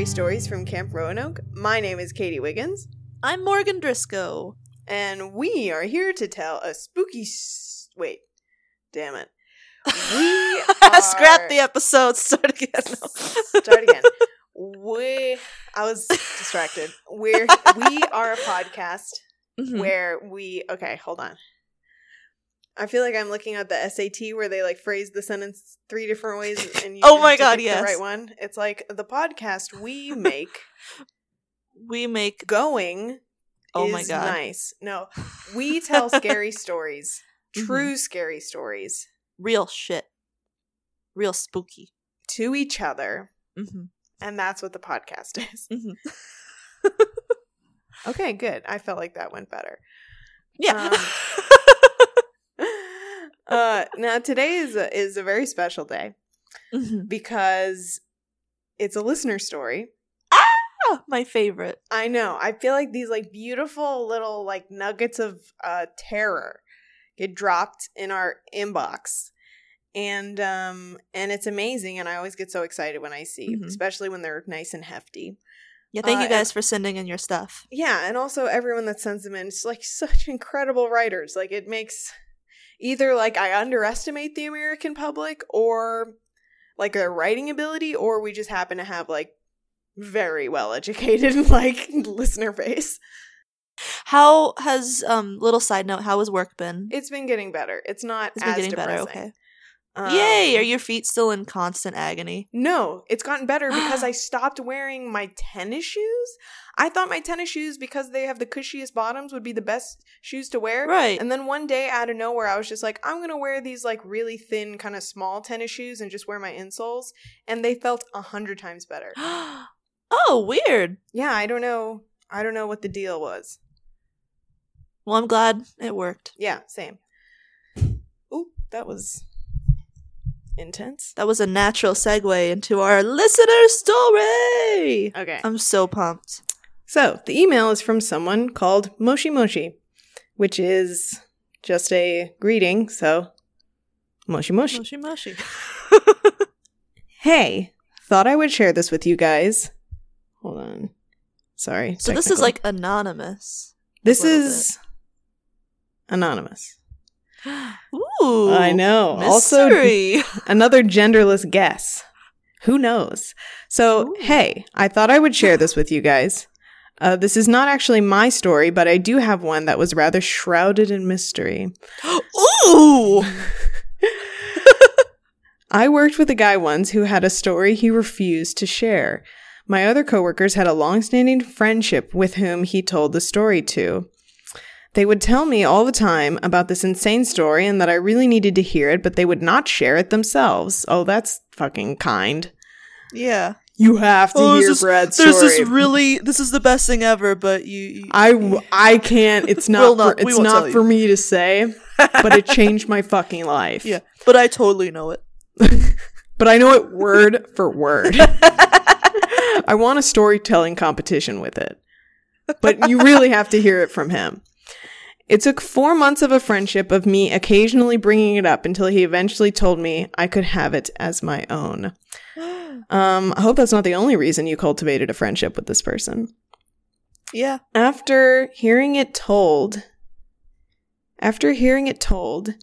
Scary Stories from Camp Roanoke. My name is Katie Wiggins, I'm Morgan Driscoll. and we are here to tell a spooky. S- Wait, damn it. We are... Scrap the episode. Start again. No. Start again. We. I was distracted. We're we are a podcast Mhm. where we. Okay, hold on. I feel like I'm looking at the SAT where they like phrase the sentence three different ways, and you Oh have my to God, yes. the right one. It's like the podcast we make We make. going Oh my god. nice. No, we tell scary stories, Mhm. true scary stories Real shit. Real spooky. to each other, hmm and that's what the podcast is. Mhm. Okay, good. I felt like that went better. Yeah. Uh, now today is a, is a very special day Mhm. because it's a listener story. Ah, my favorite. I know. I feel like these like beautiful little like nuggets of uh terror get dropped in our inbox. And um and it's amazing and I always get so excited when I see, Mhm. especially when they're nice and hefty. Yeah, thank Uh, you guys for sending in your stuff. Yeah, and also everyone that sends them in, it's like such incredible writers. Like it makes either like I underestimate the American public or like their writing ability, or we just happen to have like very well educated like listener base. How has um little side note? How has work been? It's been getting better. It's not It's been as getting depressing. better. Okay. Um, Yay! Are your feet still in constant agony? No, it's gotten better because I stopped wearing my tennis shoes. I thought my tennis shoes, because they have the cushiest bottoms, would be the best shoes to wear. Right. And then one day out of nowhere, I was just like, I'm gonna wear these like really thin, kind of small tennis shoes and just wear my insoles, and they felt a hundred times better. oh, weird. Yeah, I don't know. I don't know what the deal was. Well, I'm glad it worked. Yeah, same. Ooh, that was intense. That was a natural segue into our listener story. Okay. I'm so pumped. So the email is from someone called Moshi Moshi, which is just a greeting. So, Moshi Moshi. Moshi Moshi. Hey, thought I would share this with you guys. Hold on. Sorry. so this is like anonymous. this is anonymous. Ooh. I know. Also, Mystery. another genderless guess. Who knows? So, Ooh. hey, I thought I would share this with you guys. Uh, this is not actually my story, but I do have one that was rather shrouded in mystery. Ooh. I worked with a guy once who had a story he refused to share. My other coworkers had a long-standing friendship with whom he told the story to. They would tell me all the time about this insane story and that I really needed to hear it, but they would not share it themselves. Oh, that's fucking kind. Yeah. You have to Oh, hear this is- Brad's There's story. this really. This is the best thing ever. But you. you I, I can't. It's not. Not- for, it's not for me to say, but it changed my fucking life. yeah. But I totally know it. but I know it word for word. I want a storytelling competition with it. But you really have to hear it from him. It took four months of a friendship of me occasionally bringing it up until he eventually told me I could have it as my own. Um, I hope that's not the only reason you cultivated a friendship with this person. yeah. After hearing it told, after hearing it told,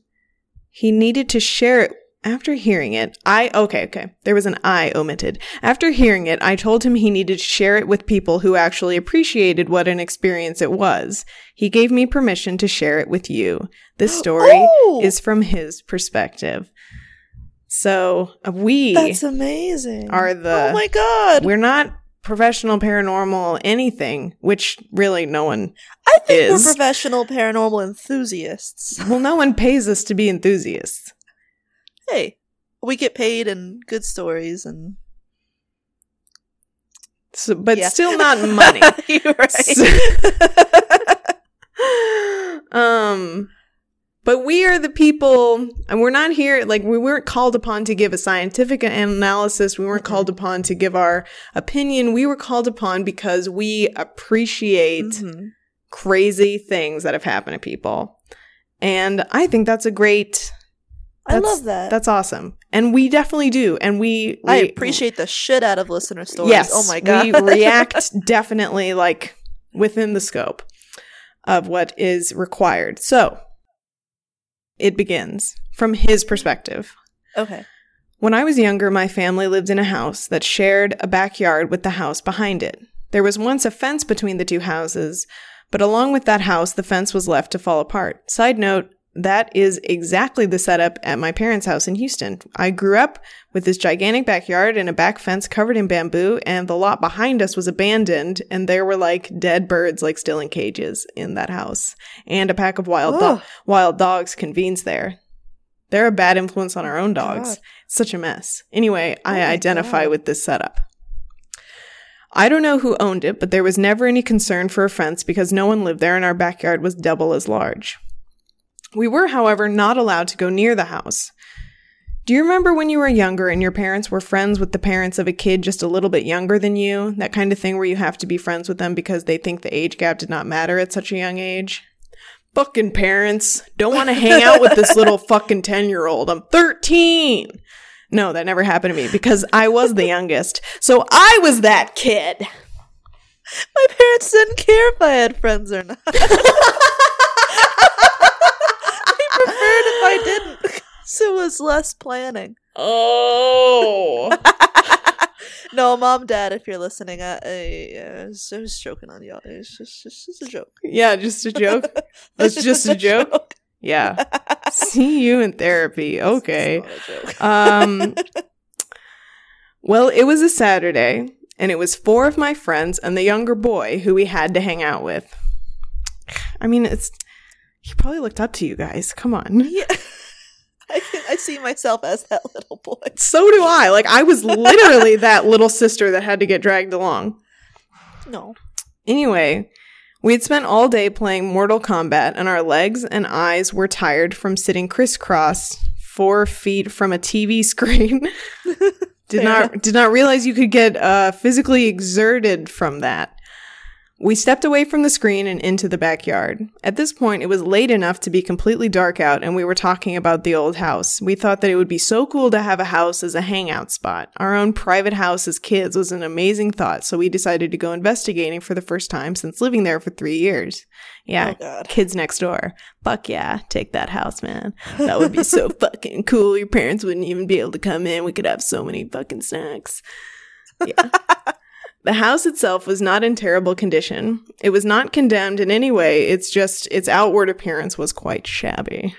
he needed to share it. After hearing it, I, okay, okay, there was an I omitted. After hearing it, I told him he needed to share it with people who actually appreciated what an experience it was. He gave me permission to share it with you. This story Oh! is from his perspective. So uh, we That's amazing. are the Oh my god. we're not professional paranormal anything, which really no one I think is- we're professional paranormal enthusiasts. well no one pays us to be enthusiasts. Hey, we get paid and good stories and So, but Yeah. still not money. Right. um but we are the people and we're not here like we weren't called upon to give a scientific analysis we weren't Mhm. called upon to give our opinion we were called upon because we appreciate Mhm. crazy things that have happened to people and i think that's a great I love that. That's awesome. And we definitely do. And we, I appreciate the shit out of listener stories. Yes. Oh my god. we react definitely like within the scope of what is required. So it begins from his perspective. okay. When I was younger, my family lived in a house that shared a backyard with the house behind it. There was once a fence between the two houses, but along with that house, the fence was left to fall apart. Side note, that is exactly the setup at my parents' house in Houston. I grew up with this gigantic backyard and a back fence covered in bamboo, and the lot behind us was abandoned, and there were like dead birds, like still in cages in that house, and a pack of wild, do- wild dogs convenes there. They're a bad influence on our own dogs. God. Such a mess. Anyway, I Oh my identify God. with this setup. I don't know who owned it, but there was never any concern for a fence because no one lived there and our backyard was double as large. We were, however, not allowed to go near the house. Do you remember when you were younger and your parents were friends with the parents of a kid just a little bit younger than you? That kind of thing where you have to be friends with them because they think the age gap did not matter at such a young age? Fucking parents. Don't want to hang out with this little fucking 10 year old. I'm 13. No, that never happened to me because I was the youngest. So I was that kid. My parents didn't care if I had friends or not. they preferred if I didn't. So it was less planning. Oh. No, mom, dad, if you're listening, I, I, uh, I was I was joking on y'all. It's just, it's just a joke. yeah, just a joke. That's just a joke? Yeah. See you in therapy. Okay. It's not a joke. Um Well, it was a Saturday and it was four of my friends and the younger boy who we had to hang out with. I mean, it's he probably looked up to you guys. Come on. yeah. I, I see myself as that little boy. So do I. Like I was literally that little sister that had to get dragged along. No. Anyway, we had spent all day playing Mortal Kombat, and our legs and eyes were tired from sitting crisscross four feet from a TV screen. did Fair not did not realize you could get uh, physically exerted from that. We stepped away from the screen and into the backyard. At this point, it was late enough to be completely dark out, and we were talking about the old house. We thought that it would be so cool to have a house as a hangout spot. Our own private house as kids was an amazing thought, so we decided to go investigating for the first time since living there for three years. Yeah, Oh, God. kids next door. Fuck yeah, take that house, man. That would be so fucking cool. Your parents wouldn't even be able to come in. We could have so many fucking snacks. Yeah. the house itself was not in terrible condition. It was not condemned in any way. It's just its outward appearance was quite shabby.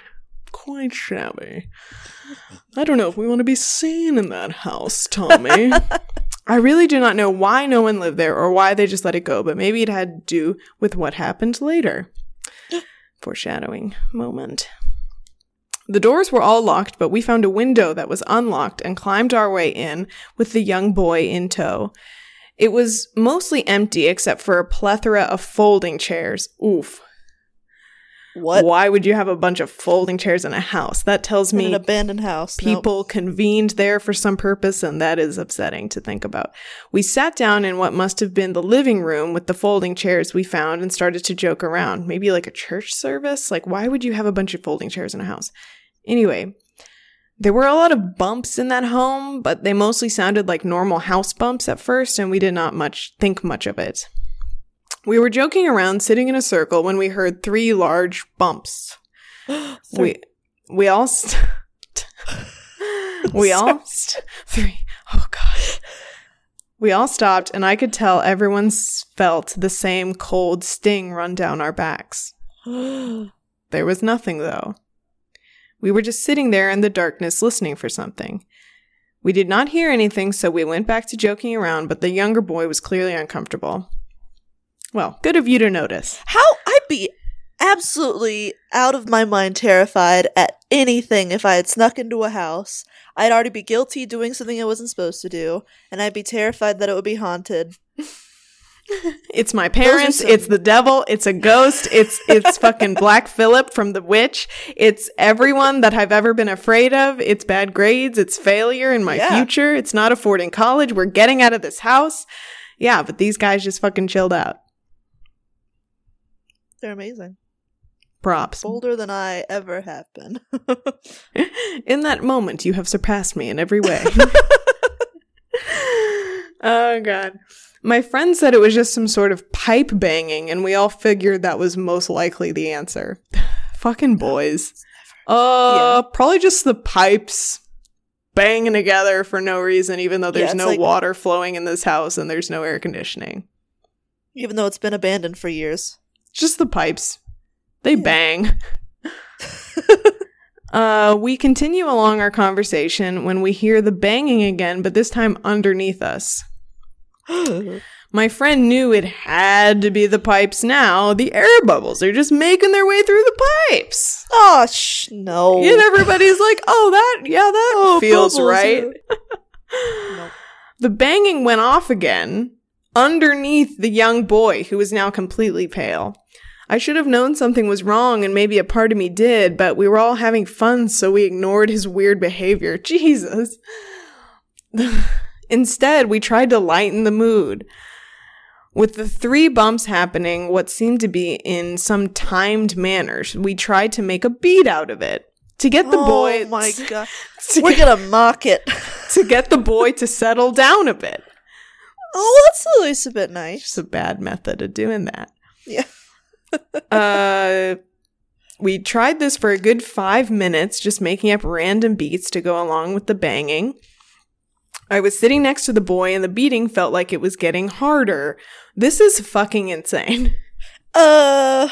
Quite shabby. I don't know if we want to be seen in that house, Tommy. I really do not know why no one lived there or why they just let it go, but maybe it had to do with what happened later. Foreshadowing moment. The doors were all locked, but we found a window that was unlocked and climbed our way in with the young boy in tow. It was mostly empty except for a plethora of folding chairs. Oof. What? Why would you have a bunch of folding chairs in a house? That tells In me an abandoned house. Nope. people convened there for some purpose, and that is upsetting to think about. We sat down in what must have been the living room with the folding chairs we found and started to joke around. Maybe like a church service? Like, why would you have a bunch of folding chairs in a house? Anyway, there were a lot of bumps in that home, but they mostly sounded like normal house bumps at first, and we did not much think much of it. We were joking around, sitting in a circle, when we heard three large bumps. We we all st- we all st- three. Oh god. We all stopped, and I could tell everyone felt the same cold sting run down our backs. There was nothing, though. We were just sitting there in the darkness listening for something. We did not hear anything, so we went back to joking around, but the younger boy was clearly uncomfortable. Well, good of you to notice. How I'd be absolutely out of my mind terrified at anything if I had snuck into a house. I'd already be guilty doing something I wasn't supposed to do, and I'd be terrified that it would be haunted. It's my parents, some- it's the devil, it's a ghost, it's it's fucking Black Phillip from The Witch. It's everyone that I've ever been afraid of. It's bad grades, it's failure in my Yeah. future, it's not affording college, we're getting out of this house. Yeah, but these guys just fucking chilled out. They're amazing. Props. Bolder than I ever have been. In that moment, you have surpassed me in every way. oh, God. My friend said it was just some sort of pipe banging, and we all figured that was most likely the answer. Fucking boys. Uh, probably just the pipes banging together for no reason, even though there's it's no like- water flowing in this house and there's no air conditioning. Even though it's been abandoned for years. Just the pipes. They Yeah. bang. uh, we continue along our conversation when we hear the banging again, but this time underneath us. My friend knew it had to be the pipes now. The air bubbles are just making their way through the pipes. oh, sh- no. And everybody's like, oh, that, yeah, that Oh, feels right. Nope. The banging went off again underneath the young boy who was now completely pale. I should have known something was wrong and maybe a part of me did, but we were all having fun, so we ignored his weird behavior. Jesus. Instead, we tried to lighten the mood. With the three bumps happening, what seemed to be in some timed manner, we tried to make a beat out of it. To get the oh boy Oh my god. to We're gonna mock it. to get the boy to settle down a bit. Oh, that's at least a bit nice. It's a bad method of doing that. Yeah. uh, we tried this for a good five minutes, just making up random beats to go along with the banging. I was sitting next to the boy, and the beating felt like it was getting harder. This is fucking insane. Uh,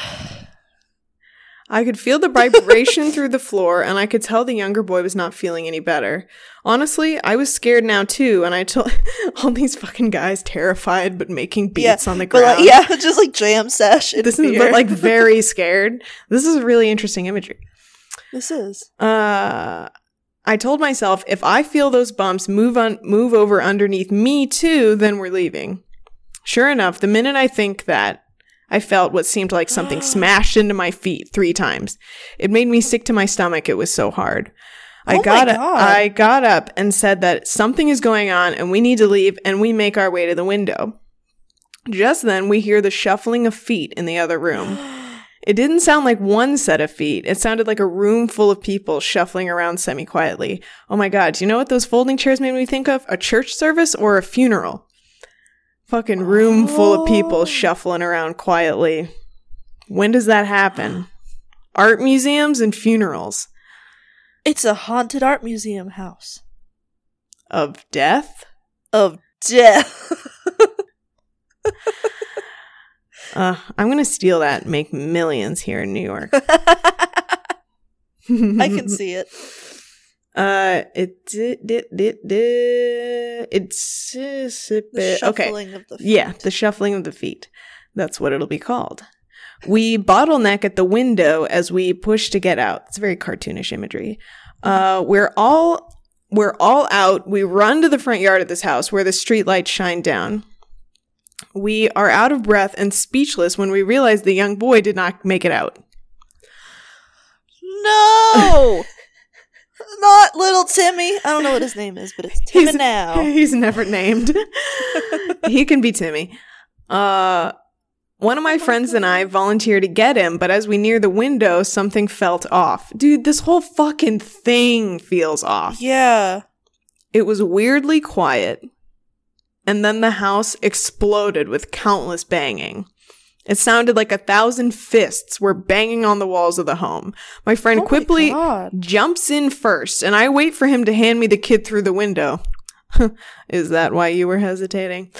I could feel the vibration through the floor, and I could tell the younger boy was not feeling any better. Honestly, I was scared now too, and I told all these fucking guys terrified but making Yeah, beats on the ground. like, yeah, just like jam sesh. in this is but like very scared. This is really interesting imagery. this is. Uh I told myself if I feel those bumps move on move over underneath me too, then we're leaving. Sure enough, the minute I think that, I felt what seemed like something smashed into my feet three times. It made me sick to my stomach. It was so hard. I Oh got God. I got up and said that something is going on and we need to leave and we make our way to the window. Just then we hear the shuffling of feet in the other room. It didn't sound like one set of feet. It sounded like a room full of people shuffling around semi quietly. Oh my god, do you know what those folding chairs made me think of? A church service or a funeral? Fucking room full of people Oh. shuffling around quietly. When does that happen? Art museums and funerals It's a haunted art museum house of death? of death. Uh, I'm gonna steal that and make millions here in New York. I can see it. Uh, it did, did, did, did, it's, a The bit- okay. shuffling of the feet. Yeah, the shuffling of the feet. That's what it'll be called. We bottleneck at the window as we push to get out. It's very cartoonish imagery. Uh, we're all we're all out. We run to the front yard of this house where the streetlights shine down. We are out of breath and speechless when we realize the young boy did not make it out. No! Not little Timmy. I don't know what his name is, but it's Timmy He's- now. He's never named. he can be Timmy. Uh one of my friends and I volunteered to get him, but as we near the window, something felt off. Dude, this whole fucking thing feels off. Yeah. It was weirdly quiet, and then the house exploded with countless banging. It sounded like a thousand fists were banging on the walls of the home. My friend Oh my jumps in first, and I wait for him to hand me the kid through the window. Is that why you were hesitating?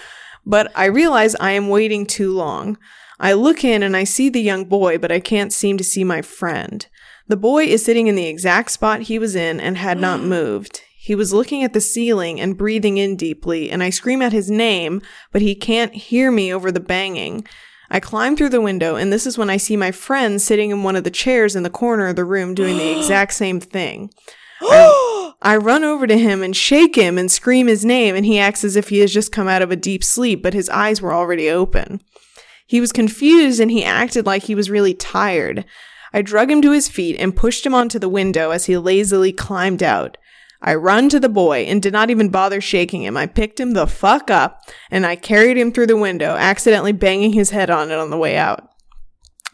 But I realize I am waiting too long. I look in and I see the young boy, but I can't seem to see my friend. The boy is sitting in the exact spot he was in and had not moved. He was looking at the ceiling and breathing in deeply, and I scream at his name, but he can't hear me over the banging. I climb through the window, and this is when I see my friend sitting in one of the chairs in the corner of the room doing the exact same thing. I run over to him and shake him and scream his name, and he acts as if he has just come out of a deep sleep, but his eyes were already open. He was confused and he acted like he was really tired. I drug him to his feet and pushed him onto the window as he lazily climbed out. I run to the boy and did not even bother shaking him. I picked him the fuck up and I carried him through the window, accidentally banging his head on it on the way out.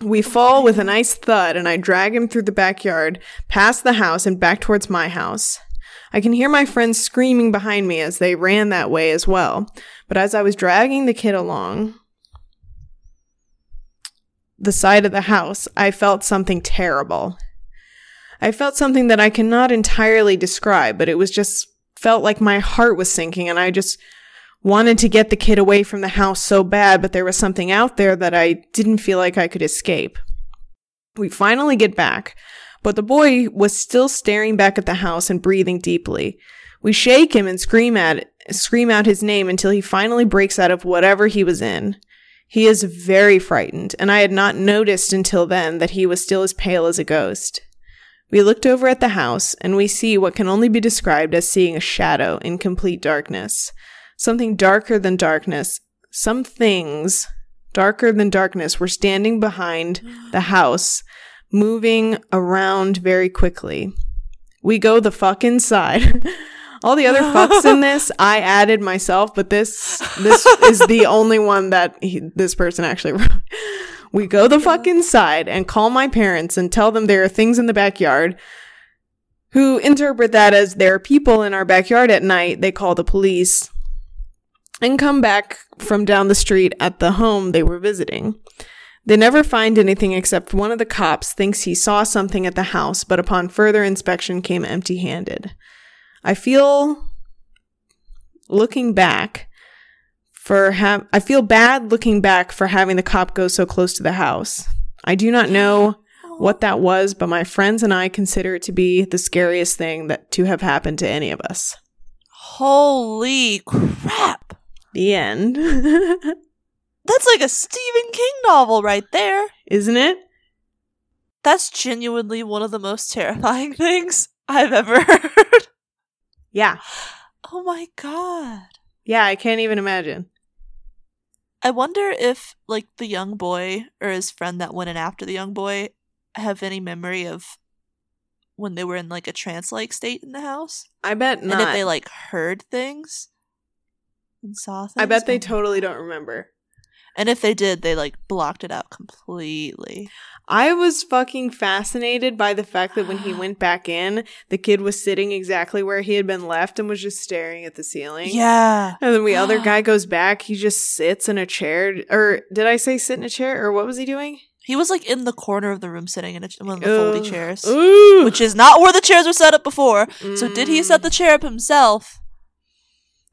We fall with a nice thud, and I drag him through the backyard, past the house, and back towards my house. I can hear my friends screaming behind me as they ran that way as well. But as I was dragging the kid along the side of the house, I felt something terrible. I felt something that I cannot entirely describe, but it was just felt like my heart was sinking and I just wanted to get the kid away from the house so bad, but there was something out there that I didn't feel like I could escape. We finally get back, but the boy was still staring back at the house and breathing deeply. We shake him and scream at scream out his name until he finally breaks out of whatever he was in. He is very frightened, and I had not noticed until then that he was still as pale as a ghost. We looked over at the house, and we see what can only be described as seeing a shadow in complete darkness. Something darker than darkness. Some things darker than darkness were standing behind the house, moving around very quickly. We go the fuck inside. All the other fucks in this, I added myself, but this this is the only one that he, this person actually wrote. We go the fuck inside and call my parents and tell them there are things in the backyard. Who interpret that as there are people in our backyard at night. They call the police and come back from down the street at the home they were visiting. They never find anything except one of the cops thinks he saw something at the house, but upon further inspection came empty handed. I feel looking back for have I feel bad looking back for having the cop go so close to the house. I do not know what that was, but my friends and I consider it to be the scariest thing that to have happened to any of us. Holy crap. The end. That's like a Stephen King novel right there. Isn't it? That's genuinely one of the most terrifying things I've ever heard. Yeah. Oh my god. Yeah, I can't even imagine. I wonder if, like, the young boy or his friend that went in after the young boy have any memory of when they were in, like, a trance like state in the house. I bet not. And if they, like, heard things and saw things. I bet they totally don't remember. And if they did, they, like, blocked it out completely. I was fucking fascinated by the fact that when he went back in, the kid was sitting exactly where he had been left and was just staring at the ceiling. Yeah. And then the other guy goes back, he just sits in a chair. Or did I say sit in a chair? Or what was he doing? He was, like, in the corner of the room sitting in a, one of the foldy chairs. Ooh. Which is not where the chairs were set up before. So did he set mm. the chair up himself?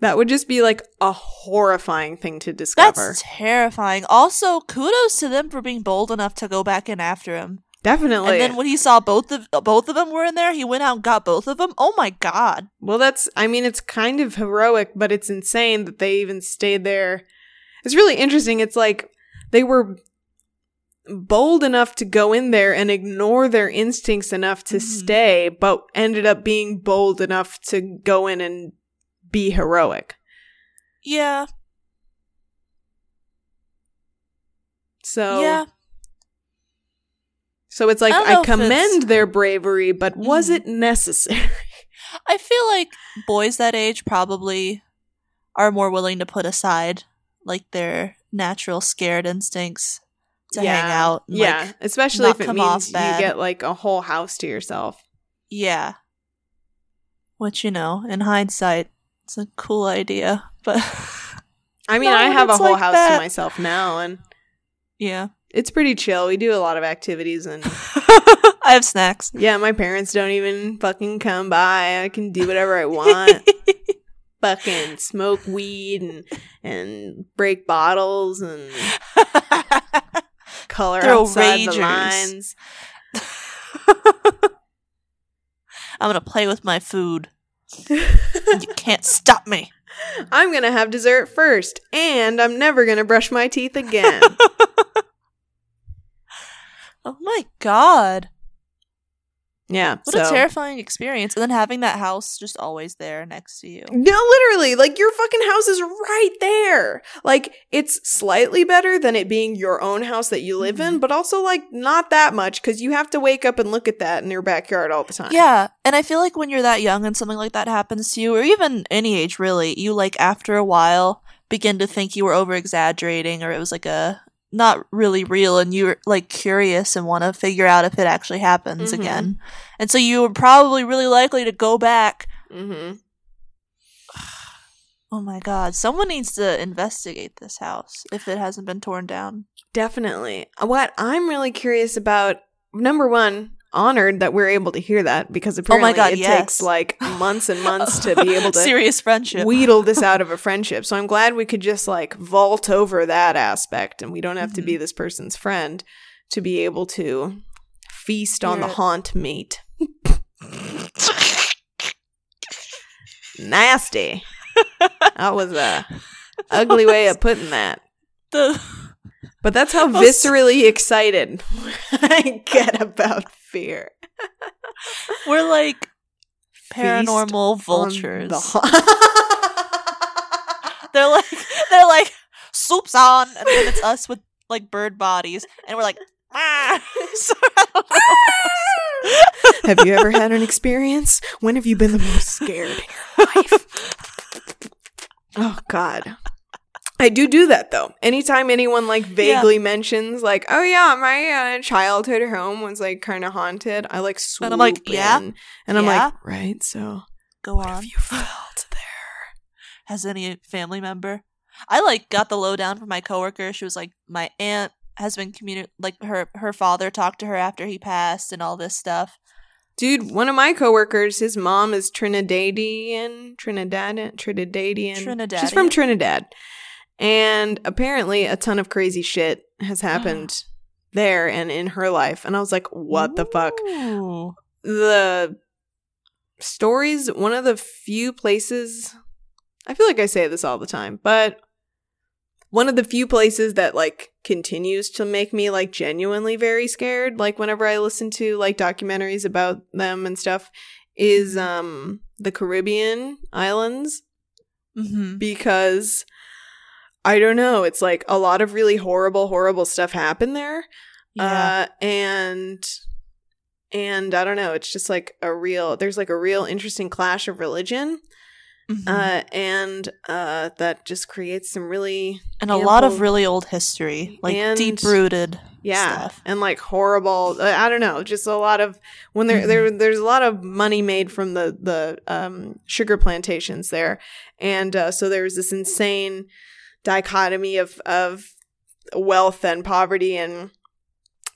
That would just be like a horrifying thing to discover. That's terrifying. Also, kudos to them for being bold enough to go back in after him. Definitely. And then when he saw both of both of them were in there, he went out and got both of them. Oh my god! Well, that's, I mean, it's kind of heroic, but it's insane that they even stayed there. It's really interesting. It's like they were bold enough to go in there and ignore their instincts enough to Mhm. stay, but ended up being bold enough to go in and be heroic. Yeah, So, yeah. so it's like I I, know if it's- commend their bravery, but was Mhm. it necessary? I feel like boys that age probably are more willing to put aside like their natural scared instincts to hang out. and, yeah, like, especially if it means you get like a whole house to yourself. yeah. Which you know, in hindsight, it's a cool idea, but I mean, I have a whole like house that. to myself now, and yeah. it's pretty chill. We do a lot of activities, and I have snacks. yeah, my parents don't even fucking come by. I can do whatever I want. fucking smoke weed and and break bottles and color Throw outside the lines. I'm gonna play with my food. You can't stop me. I'm gonna have dessert first, and I'm never gonna brush my teeth again. Oh my god. Yeah, What so. a terrifying experience. And then having that house just always there next to you. No, literally, like your fucking house is right there. Like it's slightly better than it being your own house that you live in, Mhm. but also like not that much because you have to wake up and look at that in your backyard all the time. Yeah, and I feel like when you're that young and something like that happens to you, or even any age really, you like after a while begin to think you were over exaggerating or it was like a not really real and you're like curious and want to figure out if it actually happens Mhm. again. And so you were probably really likely to go back. Mm-hmm. Oh my god, someone needs to investigate this house if it hasn't been torn down. Definitely. What I'm really curious about, number one, honored that we're able to hear that because apparently Oh God, it yes. takes like months and months to be able to serious friendship. wheedle this out of a friendship. So I'm glad we could just like vault over that aspect and we don't have to Mm-hmm. be this person's friend to be able to feast on the it. haunt mate. Nasty. That was a ugly way of putting that. the But that's how viscerally excited I get about fear. we're like paranormal on vultures. the they're like they're like soup's on and then it's us with like bird bodies and we're like ah. So, I don't know. have you ever had an experience? When have you been the most scared in your life? oh God. I do do that though. Anytime anyone like vaguely mentions like, "Oh yeah, my uh, childhood home was like kind of haunted," I like swoop And I'm like, yeah? in, and I'm Yeah? like, "Right, so Go on. have you felt there?" Has any family member? I like got the lowdown from my coworker. She was like, my aunt has been communi- like her her father talked to her after he passed and all this stuff. Dude, one of my coworkers, his mom is Trinidadian, Trinidadian, Trinidadian. She's from Trinidad. And apparently a ton of crazy shit has happened there and in her life. And I was like, what the fuck? The stories, one of the few places, I feel like I say this all the time, but one of the few places that like continues to make me like genuinely very scared, like whenever I listen to like documentaries about them and stuff, is um the Caribbean islands Mhm. because I don't know, it's like a lot of really horrible, horrible stuff happened there. Yeah. Uh, and and I don't know, it's just like a real there's like a real interesting clash of religion. Mhm. Uh and uh that just creates some really and a lot of really old history, like deep rooted yeah stuff. and like horrible uh, i don't know just a lot of when there Mm-hmm. there there's a lot of money made from the the um sugar plantations there and uh, so there was this insane dichotomy of of wealth and poverty and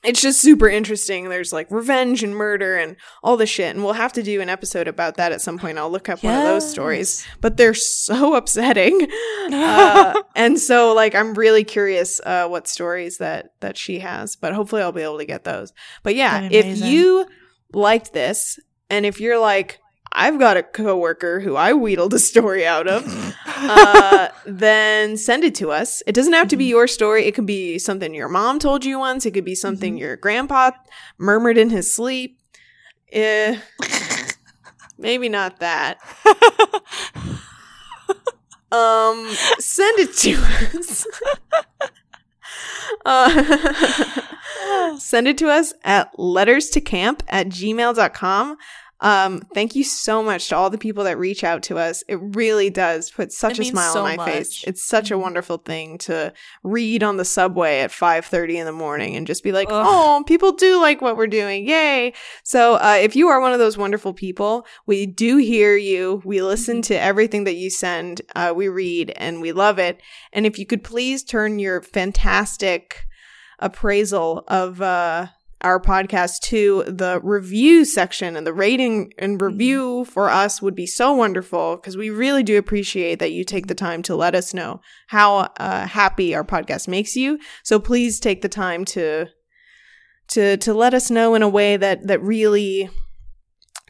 it's just super interesting. There's like revenge and murder and all the shit and we'll have to do an episode about that at some point. I'll look up one of those stories. But they're so upsetting. Uh, and so like i'm really curious uh, what stories that that she has but hopefully i'll be able to get those. But yeah if you liked this and if you're like i've got a coworker who i wheedled a story out of uh, then send it to us. It doesn't have to Mm-hmm. be your story. It could be something your mom told you once. It could be something Mm-hmm. your grandpa murmured in his sleep. Eh, maybe not that. Um, send it to us. uh, send it to us at letters to camp at gmail.com. Um, thank you so much to all the people that reach out to us. It really does put such It a smile so on my face. It's such a Mhm. wonderful thing to read on the subway at 5:30 in the morning and just be like, Ugh. "Oh, people do like what we're doing. Yay." So, uh, if you are one of those wonderful people, we do hear you. We listen to everything that you send. Uh, we read and we love it. And if you could please turn your fantastic appraisal of uh, our podcast to the review section and the rating and review for us would be so wonderful because we really do appreciate that you take the time to let us know how uh, happy our podcast makes you. So please take the time to to to let us know in a way that that really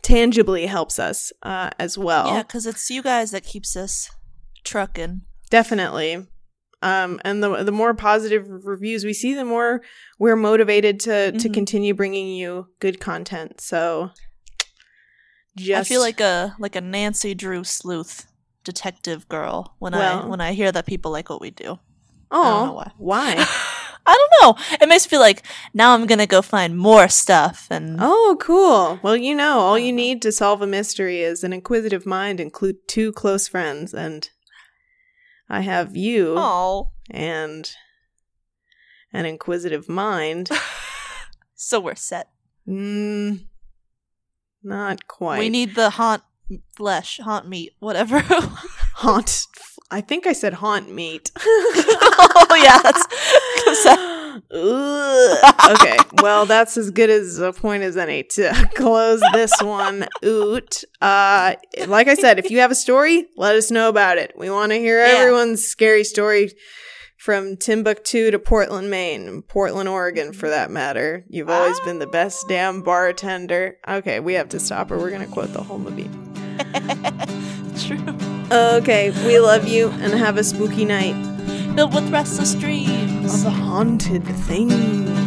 tangibly helps us uh, as well. yeah, because it's you guys that keeps us trucking. Definitely. Um, and the the more positive reviews we see, the more we're motivated to to Mhm. continue bringing you good content. So, just I feel like a like a Nancy Drew sleuth detective girl when I when I hear that people like what we do. I don't know oh, why. why? I don't know. It makes me feel like now I'm gonna go find more stuff and oh, cool. Well, you know, all you need to solve a mystery is an inquisitive mind and clu- two close friends, and I have you. oh, and an inquisitive mind. So we're set. Mm, not quite. We need the haunt flesh, haunt meat, whatever. haunt. I think I said haunt meat. oh yeah, that's 'cause that- Ugh. Okay, well, that's as good as a point as any to close this one out. Uh, like I said, if you have a story, let us know about it. We want to hear Yeah. everyone's scary story from Timbuktu to Portland, Maine, Portland, Oregon, for that matter. You've always been the best damn bartender. Okay, we have to stop or we're going to quote the whole movie. True. Okay, we love you and have a spooky night Filled with restless dreams. Of haunted things.